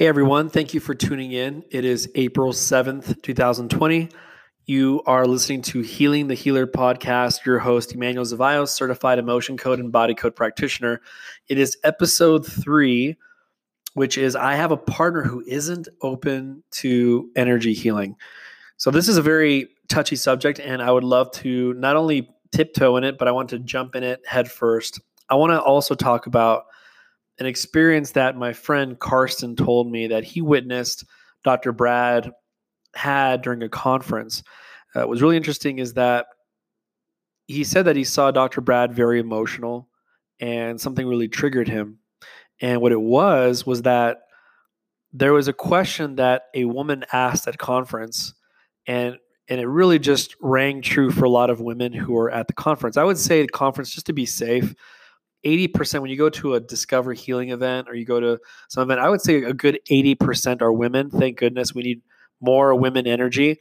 Hey everyone, thank you for tuning in. It is April 7th, 2020. You are listening to Healing the Healer podcast. Your host, Emmanuel Zavio, certified emotion code and body code practitioner. It is episode three, which is I have a partner who isn't open to energy healing. So, this is a very touchy subject, and I would love to not only tiptoe in it, but I want to jump in it head first. I want to also talk about an experience that my friend Karsten told me that he witnessed Dr. Brad had during a conference. Uh, was really interesting is that he said that he saw Dr. Brad very emotional and something really triggered him. And what it was was that there was a question that a woman asked at conference and and it really just rang true for a lot of women who were at the conference. I would say the conference just to be safe 80% when you go to a discover healing event or you go to some event i would say a good 80% are women. Thank goodness we need more women energy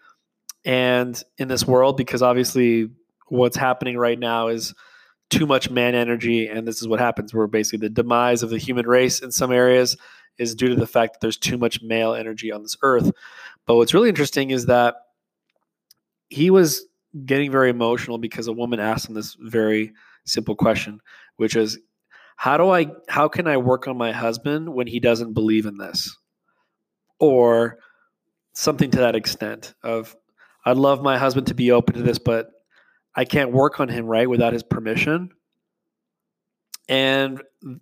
and in this world because obviously what's happening right now is too much man energy and this is what happens. Where basically the demise of the human race in some areas is due to the fact that there's too much male energy on this earth. But what's really interesting is that he was getting very emotional because a woman asked him this very simple question which is how do I how can I work on my husband when he doesn't believe in this? Or something to that extent of I'd love my husband to be open to this, but I can't work on him right without his permission. And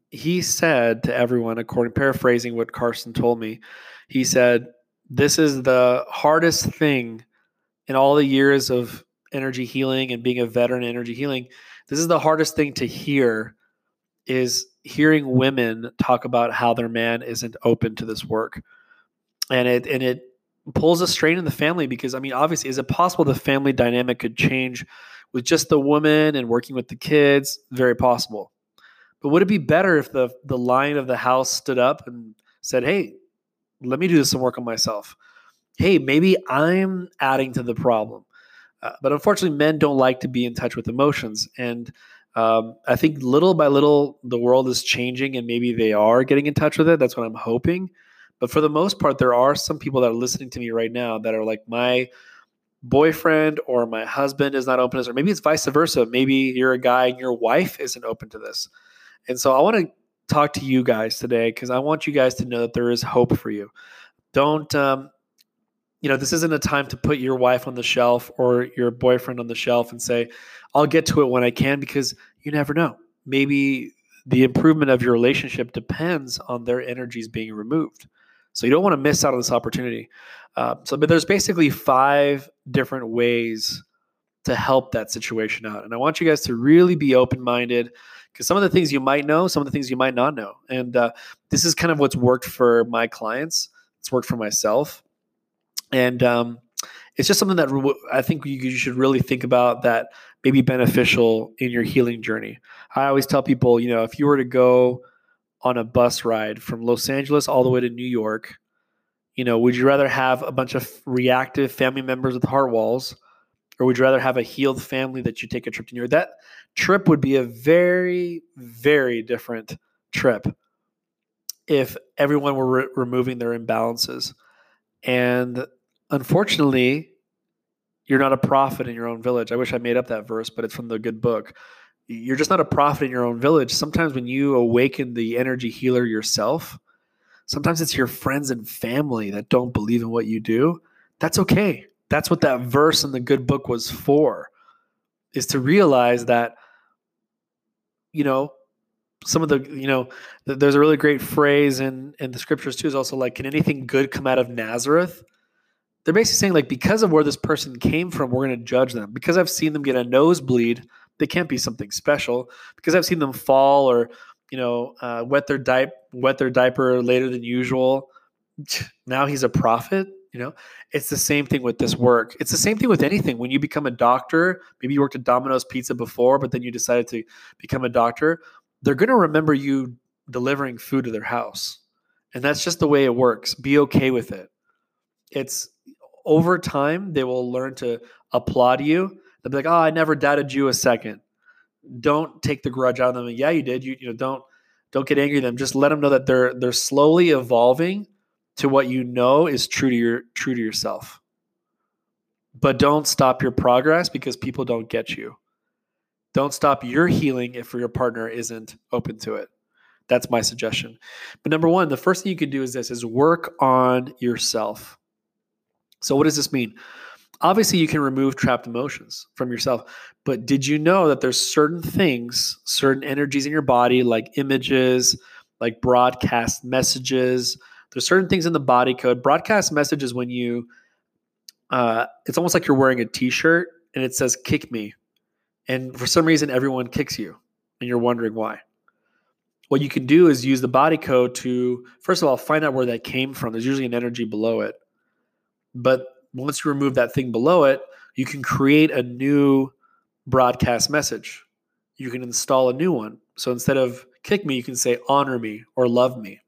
he said to everyone, according paraphrasing what Carson told me, he said, This is the hardest thing in all the years of energy healing and being a veteran energy healing this is the hardest thing to hear is hearing women talk about how their man isn't open to this work. And it and it pulls a strain in the family because i mean obviously is it possible the family dynamic could change with just the woman and working with the kids? Very possible. But would it be better if the the lion of the house stood up and said hey let me do some work on myself. Hey maybe i'm adding to the problem uh, but unfortunately, men don't like to be in touch with emotions. And um, I think little by little, the world is changing and maybe they are getting in touch with it. That's what I'm hoping. But for the most part, there are some people that are listening to me right now that are like, my boyfriend or my husband is not open to this, or maybe it's vice versa. Maybe you're a guy and your wife isn't open to this. And so I want to talk to you guys today because I want you guys to know that there is hope for you. Don't um, you know, this isn't a time to put your wife on the shelf or your boyfriend on the shelf and say, I'll get to it when I can because you never know. Maybe the improvement of your relationship depends on their energies being removed. So you don't want to miss out on this opportunity. Uh, so, but there's basically five different ways to help that situation out. And I want you guys to really be open minded because some of the things you might know, some of the things you might not know. And uh, this is kind of what's worked for my clients, it's worked for myself and um, it's just something that I think you should really think about that may be beneficial in your healing journey. I always tell people, you know, if you were to go on a bus ride from Los Angeles all the way to New York, you know, would you rather have a bunch of reactive family members with heart walls, or would you rather have a healed family that you take a trip to New York? That trip would be a very, very different trip if everyone were re- removing their imbalances. And unfortunately, you're not a prophet in your own village. I wish I made up that verse, but it's from the good book. You're just not a prophet in your own village. Sometimes when you awaken the energy healer yourself, sometimes it's your friends and family that don't believe in what you do. That's okay. That's what that verse in the good book was for, is to realize that, you know, some of the, you know, there's a really great phrase in, in the scriptures too, is also like, can anything good come out of Nazareth? They're basically saying like because of where this person came from we're going to judge them. Because i've seen them get a nosebleed they can't be something special. Because i've seen them fall or you know uh, wet their diaper wet their diaper later than usual now he's a prophet you know? It's the same thing with this work. It's the same thing with anything. When you become a doctor maybe you worked at domino's pizza before but then you decided to become a doctor they're going to remember you delivering food to their house. And that's just the way it works. Be okay with it. It's over time, they will learn to applaud you. They'll be like, "Oh, I never doubted you a second. Don't take the grudge out of them. Yeah, you did. You, you know, don't don't get angry at them. Just let them know that they're they're slowly evolving to what you know is true to your true to yourself. But don't stop your progress because people don't get you. Don't stop your healing if your partner isn't open to it. That's my suggestion. But number one, the first thing you can do is this is work on yourself. So what does this mean? Obviously, you can remove trapped emotions from yourself, but did you know that there's certain things, certain energies in your body, like images, like broadcast messages, there's certain things in the body code. Broadcast messages when you uh, it's almost like you're wearing a t-shirt and it says kick me and for some reason everyone kicks you and you're wondering why what you can do is use the body code to first of all find out where that came from there's usually an energy below it but once you remove that thing below it you can create a new broadcast message you can install a new one so instead of kick me you can say honor me or love me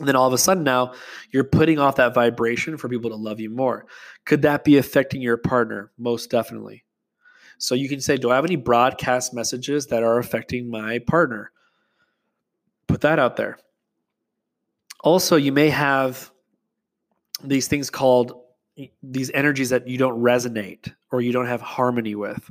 and then all of a sudden now you're putting off that vibration for people to love you more. Could that be affecting your partner? Most definitely. So you can say, Do I have any broadcast messages that are affecting my partner? Put that out there. Also, you may have these things called these energies that you don't resonate or you don't have harmony with.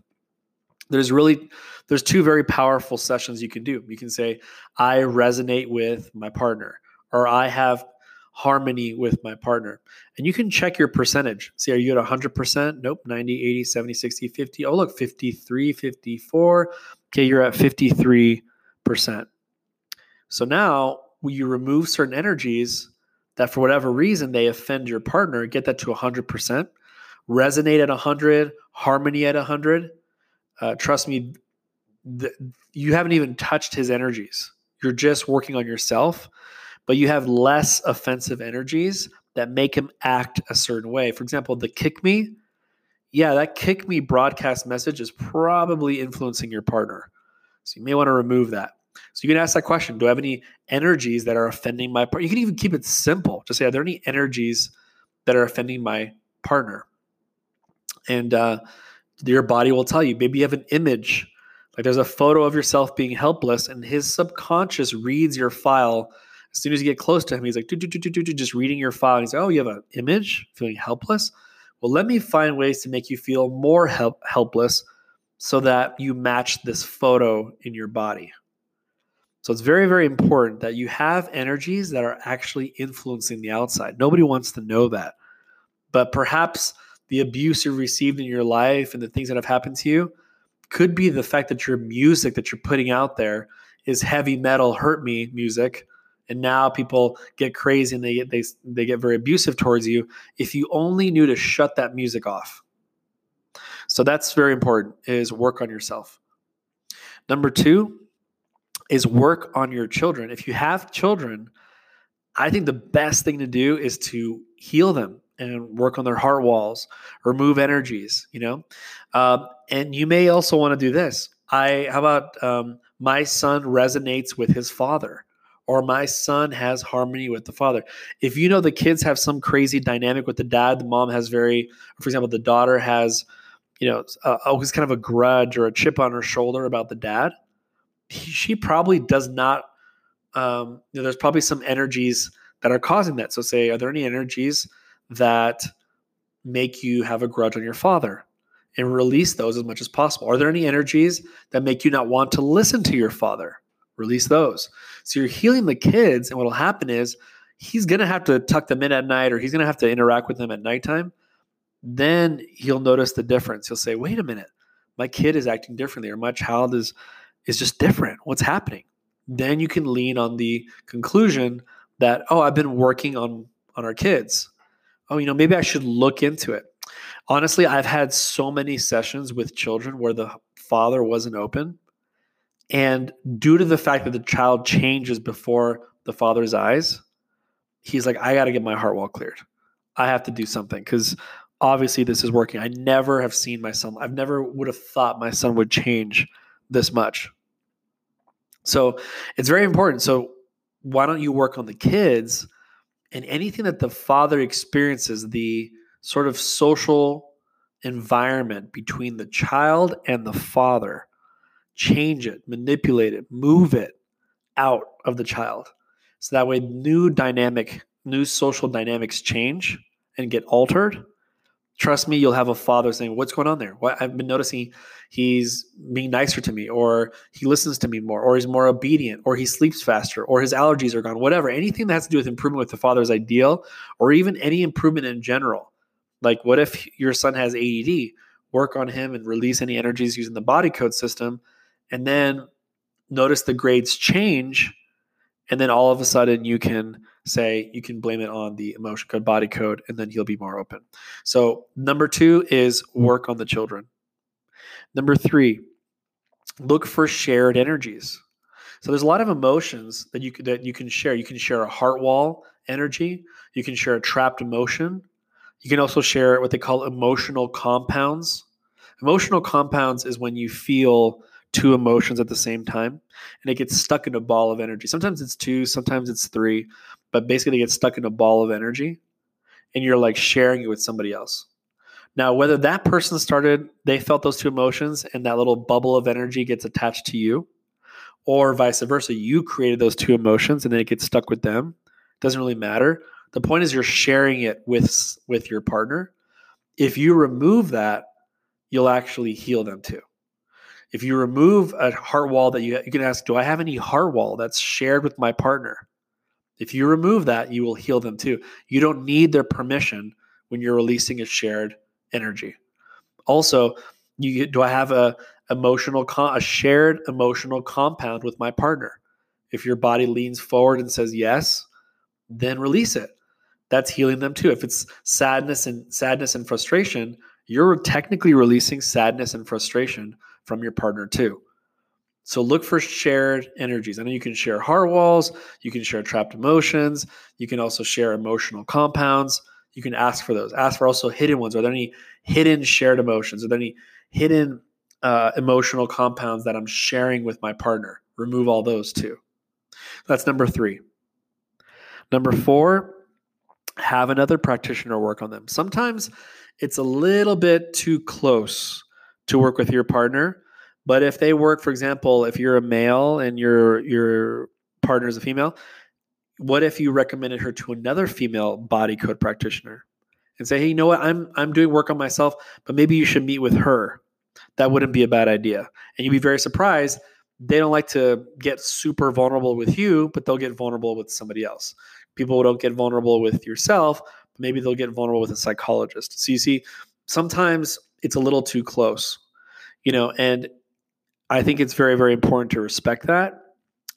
There's really there's two very powerful sessions you can do. You can say, I resonate with my partner or I have harmony with my partner. And you can check your percentage. See, are you at 100%? Nope, 90, 80, 70, 60, 50. Oh, look, 53, 54. Okay, you're at 53%. So now when you remove certain energies that for whatever reason they offend your partner, get that to 100%, resonate at 100, harmony at 100. Uh, trust me, th- you haven't even touched his energies. You're just working on yourself but you have less offensive energies that make him act a certain way. For example, the kick me, yeah, that kick me broadcast message is probably influencing your partner. So you may want to remove that. So you can ask that question Do I have any energies that are offending my partner? You can even keep it simple. Just say, Are there any energies that are offending my partner? And uh, your body will tell you. Maybe you have an image, like there's a photo of yourself being helpless, and his subconscious reads your file as soon as you get close to him, he's like, do, do, do, do, do, just reading your file. And he's like, oh, you have an image, feeling helpless. Well, let me find ways to make you feel more help, helpless so that you match this photo in your body. So it's very, very important that you have energies that are actually influencing the outside. Nobody wants to know that. But perhaps the abuse you received in your life and the things that have happened to you could be the fact that your music that you're putting out there is heavy metal hurt me music and now people get crazy and they get they, they get very abusive towards you if you only knew to shut that music off so that's very important is work on yourself number two is work on your children if you have children i think the best thing to do is to heal them and work on their heart walls remove energies you know um, and you may also want to do this i how about um, my son resonates with his father or my son has harmony with the father. If you know the kids have some crazy dynamic with the dad, the mom has very, for example, the daughter has, you know, uh, always kind of a grudge or a chip on her shoulder about the dad. He, she probably does not. Um, you know, there's probably some energies that are causing that. So, say, are there any energies that make you have a grudge on your father? And release those as much as possible. Are there any energies that make you not want to listen to your father? release those. So you're healing the kids, and what'll happen is he's gonna have to tuck them in at night, or he's gonna have to interact with them at nighttime. Then he'll notice the difference. He'll say, "Wait a minute, my kid is acting differently, or my child is is just different. What's happening?" Then you can lean on the conclusion that, "Oh, I've been working on on our kids. Oh, you know, maybe I should look into it." Honestly, I've had so many sessions with children where the father wasn't open and due to the fact that the child changes before the father's eyes, he's like, I got to get my heart wall cleared. I have to do something because obviously this is working. I never have seen my son, I've never would have thought my son would change this much. So it's very important. So why don't you work on the kids and anything that the father experiences, the sort of social environment between the child and the father? change it, manipulate it, move it out of the child. So that way, new dynamic new social dynamics change and get altered, trust me, you'll have a father saying, What's going on there? What I've been noticing he's being nicer to me, or he listens to me more, or he's more obedient, or he sleeps faster, or his allergies are gone, whatever. Anything that has to do with improvement with the father's ideal, or even any improvement in general. Like, what if your son has ADD? Work on him and release any energies using the body code system, and then notice the grades change. And then all of a sudden, you can say you can blame it on the emotion code, body code, and then he'll be more open. So, number two is work on the children. Number three, look for shared energies. So there's a lot of emotions that you that you can share. You can share a heart wall energy. You can share a trapped emotion. You can also share what they call emotional compounds. Emotional compounds is when you feel two emotions at the same time and it gets stuck in a ball of energy. Sometimes it's two, sometimes it's three, but basically it gets stuck in a ball of energy and you're like sharing it with somebody else. Now, whether that person started, they felt those two emotions and that little bubble of energy gets attached to you, or vice versa, you created those two emotions and then it gets stuck with them, doesn't really matter. The point is you're sharing it with with your partner. If you remove that, you'll actually heal them too. If you remove a heart wall that you, you can ask, do I have any heart wall that's shared with my partner? If you remove that, you will heal them too. You don't need their permission when you're releasing a shared energy. Also, you do I have a emotional a shared emotional compound with my partner? If your body leans forward and says yes, then release it. That's healing them too. If it's sadness and sadness and frustration, you're technically releasing sadness and frustration from your partner too. So look for shared energies. I know you can share heart walls, you can share trapped emotions, you can also share emotional compounds. You can ask for those. Ask for also hidden ones. Are there any hidden shared emotions? Are there any hidden uh, emotional compounds that I'm sharing with my partner? Remove all those too. That's number three. Number four, have another practitioner work on them. Sometimes it's a little bit too close to work with your partner. But if they work, for example, if you're a male and your your partner is a female, what if you recommended her to another female body code practitioner and say, hey, you know what, I'm I'm doing work on myself, but maybe you should meet with her. That wouldn't be a bad idea. And you'd be very surprised. They don't like to get super vulnerable with you, but they'll get vulnerable with somebody else. People don't get vulnerable with yourself, but maybe they'll get vulnerable with a psychologist. So you see, sometimes it's a little too close, you know, and I think it's very, very important to respect that.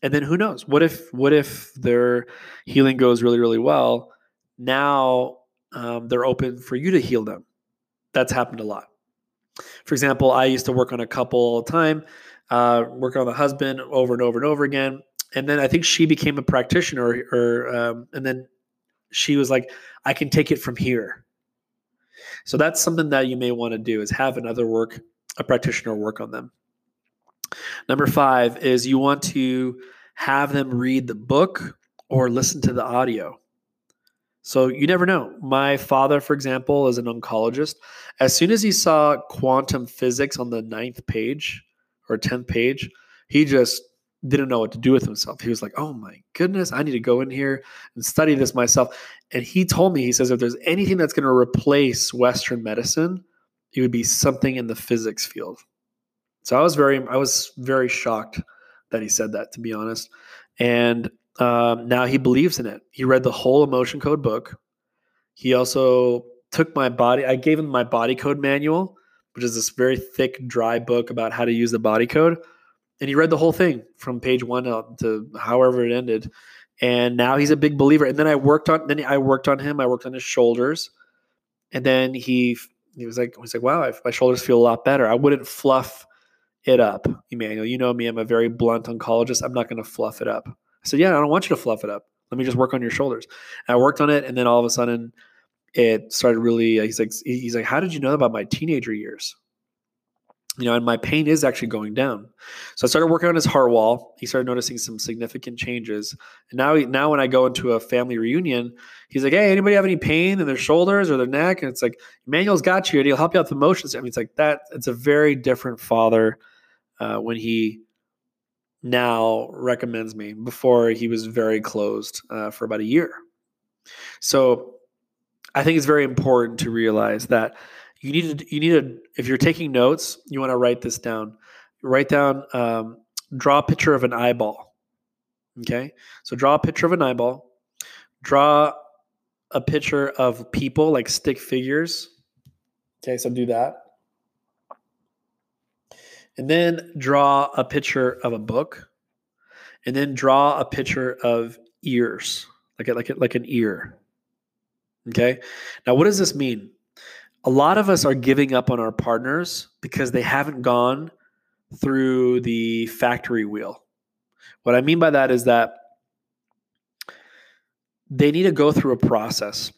And then who knows? What if what if their healing goes really, really well? Now um, they're open for you to heal them. That's happened a lot. For example, I used to work on a couple all the time, uh, working on the husband over and over and over again. And then I think she became a practitioner, or um, and then she was like, "I can take it from here." So that's something that you may want to do is have another work, a practitioner work on them. Number five is you want to have them read the book or listen to the audio. So you never know. My father, for example, is an oncologist. As soon as he saw quantum physics on the ninth page or 10th page, he just didn't know what to do with himself. He was like, oh my goodness, I need to go in here and study this myself. And he told me, he says, if there's anything that's going to replace Western medicine, it would be something in the physics field. So I was very, I was very shocked that he said that, to be honest. And um, now he believes in it. He read the whole emotion code book. He also took my body. I gave him my body code manual, which is this very thick, dry book about how to use the body code and he read the whole thing from page one to however it ended and now he's a big believer and then i worked on then i worked on him i worked on his shoulders and then he he was like he's like wow my shoulders feel a lot better i wouldn't fluff it up emmanuel you know me i'm a very blunt oncologist i'm not going to fluff it up i said yeah i don't want you to fluff it up let me just work on your shoulders and i worked on it and then all of a sudden it started really uh, he's like he's like how did you know about my teenager years you know, and my pain is actually going down. So I started working on his heart wall. He started noticing some significant changes. And now, he, now when I go into a family reunion, he's like, "Hey, anybody have any pain in their shoulders or their neck?" And it's like, "Emmanuel's got you, and he'll help you out with emotions." I mean, it's like that. It's a very different father uh, when he now recommends me. Before he was very closed uh, for about a year. So I think it's very important to realize that you need to you need to if you're taking notes, you want to write this down. Write down, um, draw a picture of an eyeball. Okay, so draw a picture of an eyeball. Draw a picture of people like stick figures. Okay, so do that. And then draw a picture of a book. And then draw a picture of ears, like a, like a, like an ear. Okay. Now, what does this mean? A lot of us are giving up on our partners because they haven't gone through the factory wheel. What I mean by that is that they need to go through a process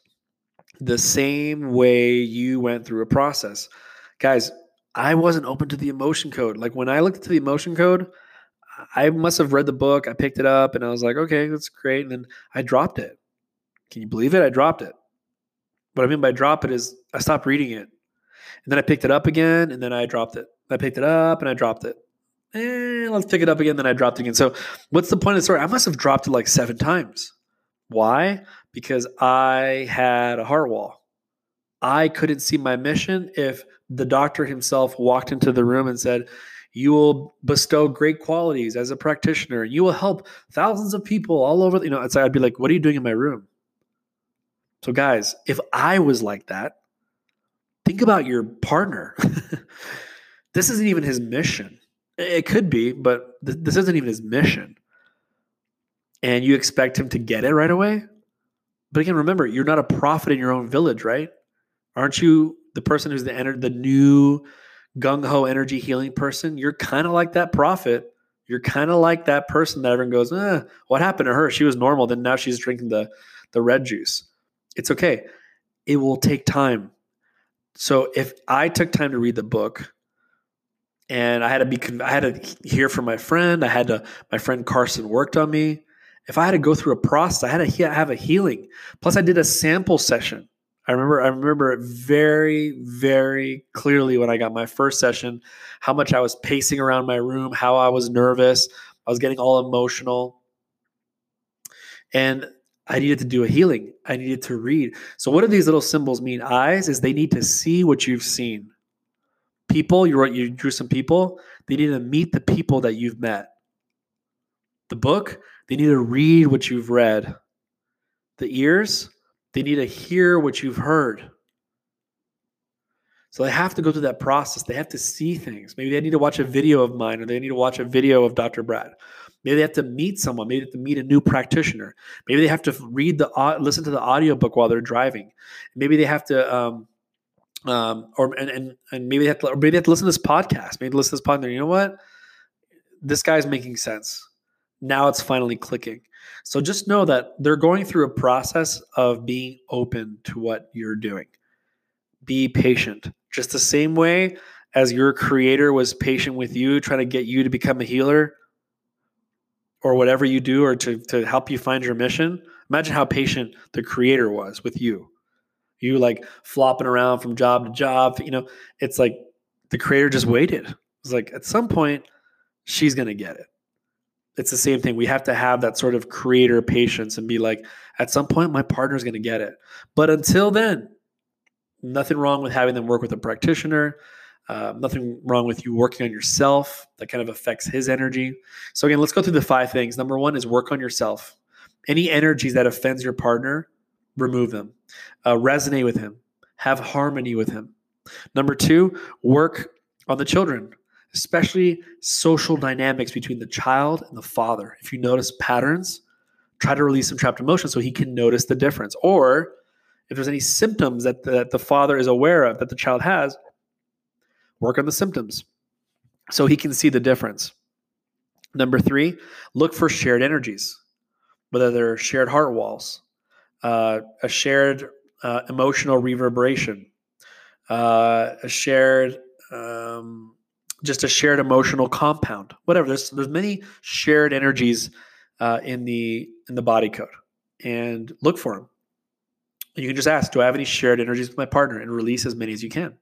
the same way you went through a process. Guys, I wasn't open to the emotion code. Like when I looked at the emotion code, I must have read the book, I picked it up, and I was like, okay, that's great. And then I dropped it. Can you believe it? I dropped it. What I mean by drop it is I stopped reading it. And then I picked it up again, and then I dropped it. I picked it up and I dropped it. And let's pick it up again, then I dropped it again. So what's the point of the story? I must have dropped it like seven times. Why? Because I had a heart wall. I couldn't see my mission if the doctor himself walked into the room and said, You will bestow great qualities as a practitioner and you will help thousands of people all over. You know, it's I'd be like, What are you doing in my room? So, guys, if I was like that, think about your partner. this isn't even his mission. It could be, but th- this isn't even his mission. And you expect him to get it right away? But again, remember, you're not a prophet in your own village, right? Aren't you the person who's the enter the new gung ho energy healing person? You're kind of like that prophet. You're kind of like that person that everyone goes, eh, what happened to her? She was normal, then now she's drinking the the red juice. It's okay. It will take time. So if I took time to read the book and I had to be, I had to hear from my friend, I had to, my friend Carson worked on me. If I had to go through a process, I had to have a healing. Plus, I did a sample session. I remember, I remember it very, very clearly when I got my first session, how much I was pacing around my room, how I was nervous, I was getting all emotional. And I needed to do a healing. I needed to read. So, what do these little symbols mean? Eyes is they need to see what you've seen. People, you wrote, you drew some people. They need to meet the people that you've met. The book, they need to read what you've read. The ears, they need to hear what you've heard. So they have to go through that process. They have to see things. Maybe they need to watch a video of mine or they need to watch a video of Dr. Brad. Maybe they have to meet someone. Maybe they have to meet a new practitioner. Maybe they have to read the listen to the audiobook while they're driving. Maybe they have to um, um, or and, and and maybe they have to or maybe they have to listen to this podcast. Maybe listen to this podcast. You know what? This guy's making sense. Now it's finally clicking. So just know that they're going through a process of being open to what you're doing. Be patient. Just the same way as your creator was patient with you, trying to get you to become a healer or whatever you do or to, to help you find your mission. Imagine how patient the creator was with you. You like flopping around from job to job. You know, it's like the creator just waited. It's like at some point, she's going to get it. It's the same thing. We have to have that sort of creator patience and be like, at some point, my partner's going to get it. But until then, nothing wrong with having them work with a practitioner. Uh, nothing wrong with you working on yourself. That kind of affects his energy. So again, let's go through the five things. Number one is work on yourself. Any energies that offends your partner, remove them. Uh, resonate with him. Have harmony with him. Number two, work on the children, especially social dynamics between the child and the father. If you notice patterns, try to release some trapped emotions so he can notice the difference. Or if there's any symptoms that the, that the father is aware of that the child has, work on the symptoms so he can see the difference. Number three, look for shared energies, whether they're shared heart walls, uh, a shared uh, emotional reverberation, uh, a shared, um, just a shared emotional compound, whatever. There's there's many shared energies uh, in the in the body code, and look for them. You can just ask, do I have any shared energies with my partner, and release as many as you can.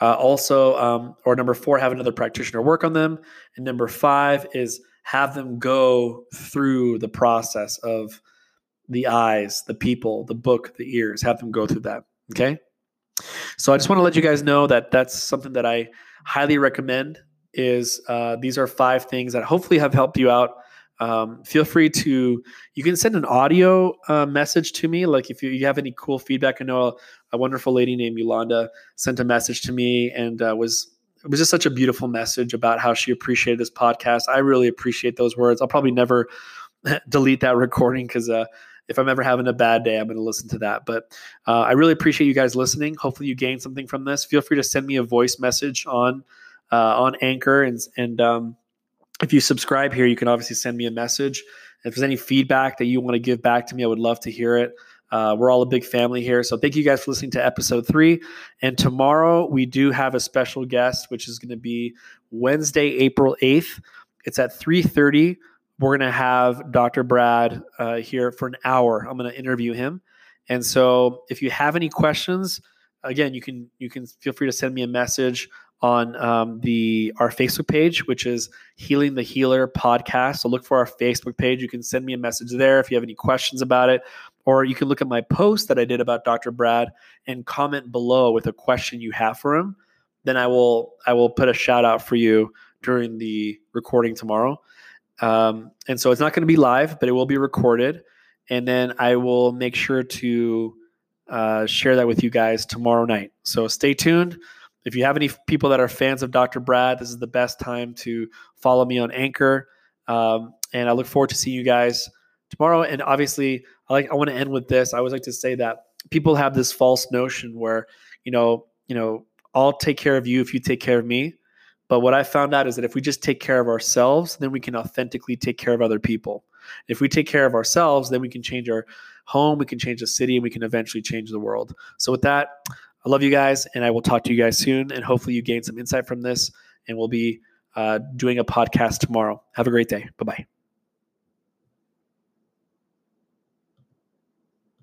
Uh, also, um, or number four, have another practitioner work on them. And number five is have them go through the process of the eyes, the people, the book, the ears. Have them go through that. Okay. So I just want to let you guys know that that's something that I highly recommend. Is uh, these are five things that hopefully have helped you out. Um, feel free to you can send an audio uh, message to me. Like if you, you, have any cool feedback, I know a, a, wonderful lady named Yolanda sent a message to me and uh, was it was just such a beautiful message about how she appreciated this podcast. I really appreciate those words. I'll probably never delete that recording because uh, if I'm ever having a bad day, I'm going to listen to that. But uh, I really appreciate you guys listening. Hopefully, you gained something from this. Feel free to send me a voice message on uh, on Anchor, and and um, if you subscribe here, you can obviously send me a message. If there's any feedback that you want to give back to me, I would love to hear it. Uh, we're all a big family here. So thank you guys for listening to episode three. And tomorrow we do have a special guest, which is going to be Wednesday, April 8th. It's at 3.30 we're going to have Dr. Brad uh, here for an hour. I'm going to interview him. And so if you have any questions, again, you can you can feel free to send me a message on um, the our Facebook page, which is Healing the Healer podcast. So look for our Facebook page. You can send me a message there if you have any questions about it, or you can look at my post that I did about Dr. Brad and comment below with a question you have for him. Then I will I will put a shout out for you during the recording tomorrow. Um, and so it's not going to be live, but it will be recorded. And then I will make sure to uh, share that with you guys tomorrow night. So stay tuned. If you have any people that are fans of Dr. Brad, this is the best time to follow me on Anchor. Um, and I look forward to seeing you guys tomorrow. And obviously, I like I want to end with this. I always like to say that people have this false notion where you know, you know, I'll take care of you if you take care of me. But what I found out is that if we just take care of ourselves, then we can authentically take care of other people. If we take care of ourselves, then we can change our home, we can change the city, and we can eventually change the world. So, with that, I love you guys, and I will talk to you guys soon. And hopefully, you gain some insight from this, and we'll be uh, doing a podcast tomorrow. Have a great day. Bye bye.